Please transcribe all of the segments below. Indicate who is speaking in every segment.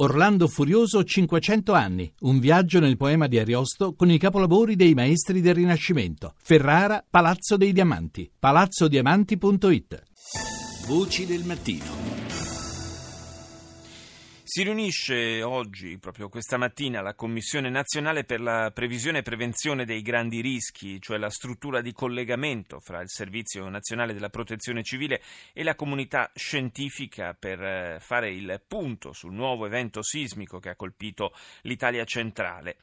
Speaker 1: Orlando Furioso 500 anni, un viaggio nel poema di Ariosto con i capolavori dei maestri del Rinascimento. Ferrara, Palazzo dei Diamanti, palazzodiamanti.it. Voci del mattino.
Speaker 2: Si riunisce oggi, proprio questa mattina, la Commissione nazionale per la previsione e prevenzione dei grandi rischi, cioè la struttura di collegamento fra il Servizio nazionale della protezione civile e la comunità scientifica per eh, fare il punto sul nuovo evento sismico che ha colpito l'Italia centrale.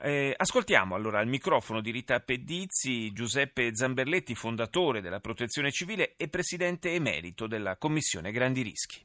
Speaker 2: Eh, ascoltiamo allora al microfono di Rita Pedizzi Giuseppe Zamberletti, fondatore della Protezione Civile e presidente emerito della Commissione Grandi Rischi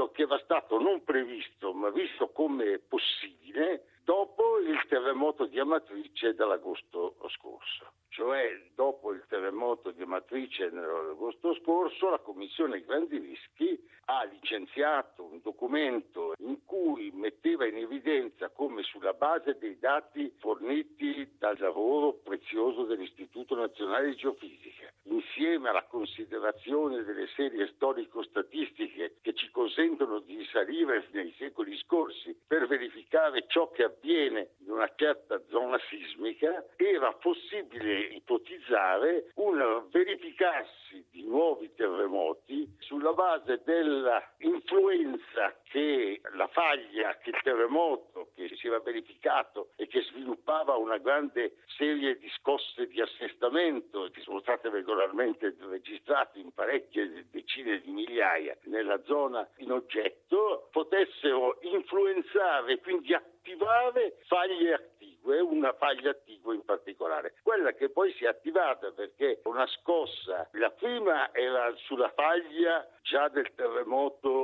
Speaker 3: quello che era stato non previsto ma visto come possibile dopo il terremoto di Amatrice dell'agosto scorso. Cioè dopo il terremoto di Amatrice nell'agosto scorso la Commissione Grandi Rischi ha licenziato un documento in cui metteva in evidenza come sulla base dei dati forniti dal lavoro prezioso dell'Istituto Nazionale di Geofisica, insieme alla considerazione delle serie storico-statistiche che ci consentono di risalire nei secoli scorsi per verificare ciò che avviene in una certa zona sismica, era possibile ipotizzare un verificarsi di nuovi terremoti sulla base dell'influenza che la faglia, che il terremoto che si era verificato e che sviluppava una grande serie di scosse di assestamento che sono state regolarmente registrate in parecchie decine di migliaia nella zona in oggetto, potessero influenzare quindi attivare faglie attive, una faglia attiva in particolare, quella che poi si è attivata perché una scossa, la prima era sulla faglia già del terremoto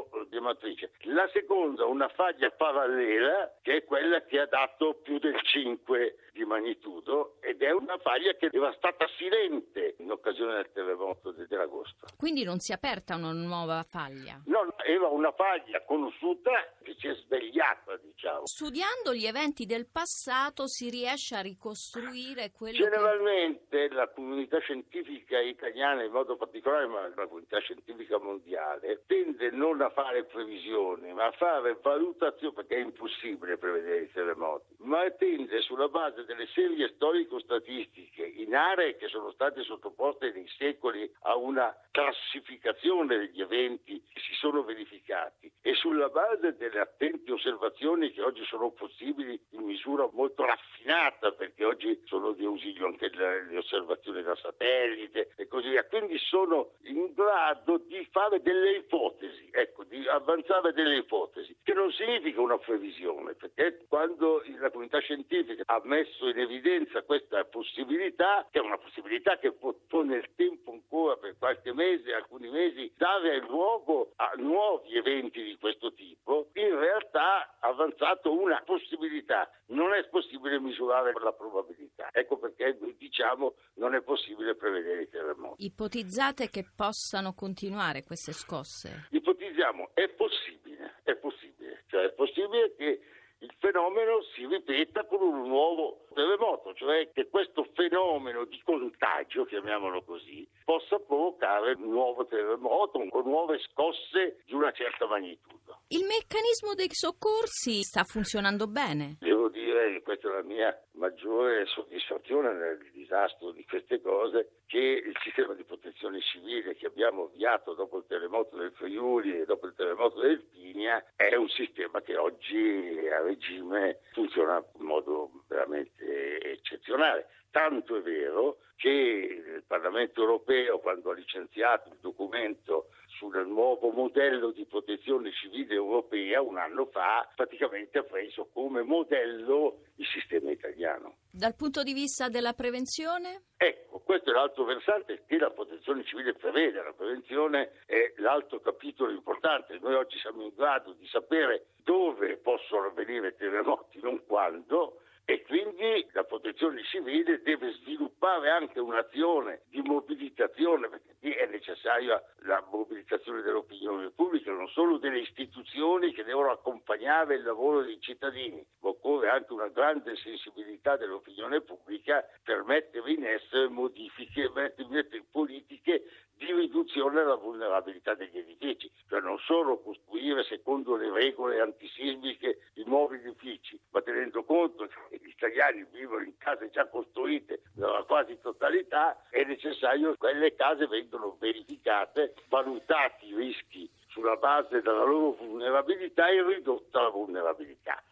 Speaker 3: di Amatrice, la seconda una faglia parallela che è quella che ha dato più del 5 di magnitudo ed è una faglia che era stata silente in occasione del terremoto dell'agosto.
Speaker 4: Quindi non si è aperta una nuova faglia?
Speaker 3: No, era una faglia conosciuta si è svegliata, diciamo.
Speaker 4: Studiando gli eventi del passato si riesce a ricostruire quello
Speaker 3: Generalmente che... la comunità scientifica italiana in modo particolare, ma la comunità scientifica mondiale, tende non a fare previsioni, ma a fare valutazioni, perché è impossibile prevedere i terremoti, ma tende sulla base delle serie storico-statistiche in aree che sono state sottoposte nei secoli a una classificazione degli eventi che si sono verificati e sulla base delle attente osservazioni che oggi sono possibili in misura molto raffinata perché oggi sono di ausilio anche le osservazioni da satellite e così via, quindi sono in grado di fare delle ipotesi, ecco, di avanzare delle ipotesi, non significa una previsione, perché quando la comunità scientifica ha messo in evidenza questa possibilità, che è una possibilità che può, può nel tempo ancora per qualche mese, alcuni mesi, dare luogo a nuovi eventi di questo tipo, in realtà ha avanzato una possibilità. Non è possibile misurare la probabilità. Ecco perché diciamo non è possibile prevedere i terremoti.
Speaker 4: Ipotizzate che possano continuare queste scosse?
Speaker 3: Ipotizziamo, è possibile, è possibile. Cioè è possibile che il fenomeno si ripeta con un nuovo terremoto, cioè che questo fenomeno di contagio, chiamiamolo così, possa provocare un nuovo terremoto o nuove scosse di una certa magnitudo.
Speaker 4: Il meccanismo dei soccorsi sta funzionando bene?
Speaker 3: Che questa è la mia maggiore soddisfazione nel disastro di queste cose che il sistema di protezione civile che abbiamo avviato dopo il terremoto del Friuli e dopo il terremoto del Pinia è un sistema che oggi a regime funziona in modo veramente eccezionale. Tanto è vero che il Parlamento europeo, quando ha licenziato il documento sul nuovo modello di protezione civile europea un anno fa, praticamente ha preso come modello il sistema italiano.
Speaker 4: Dal punto di vista della prevenzione?
Speaker 3: Ecco, questo è l'altro versante che la protezione civile prevede. La prevenzione è l'altro capitolo importante. Noi oggi siamo in grado di sapere dove possono avvenire terremoti, non quando, e quindi la protezione civile deve sviluppare anche un'azione di mobilitazione perché qui è necessaria la mobilitazione dell'opinione pubblica, non solo delle istituzioni che devono accompagnare il lavoro dei cittadini, occorre anche una grande sensibilità dell'opinione pubblica per mettere in essere modifiche, mettere politiche di riduzione della vulnerabilità degli edifici, cioè non solo costruire secondo le regole antisismiche i nuovi edifici, ma tenendo conto che gli italiani vivono in case già costruite nella quasi totalità, è necessario che quelle case vengano verificate, valutati i rischi sulla base della loro vulnerabilità e ridotta la vulnerabilità.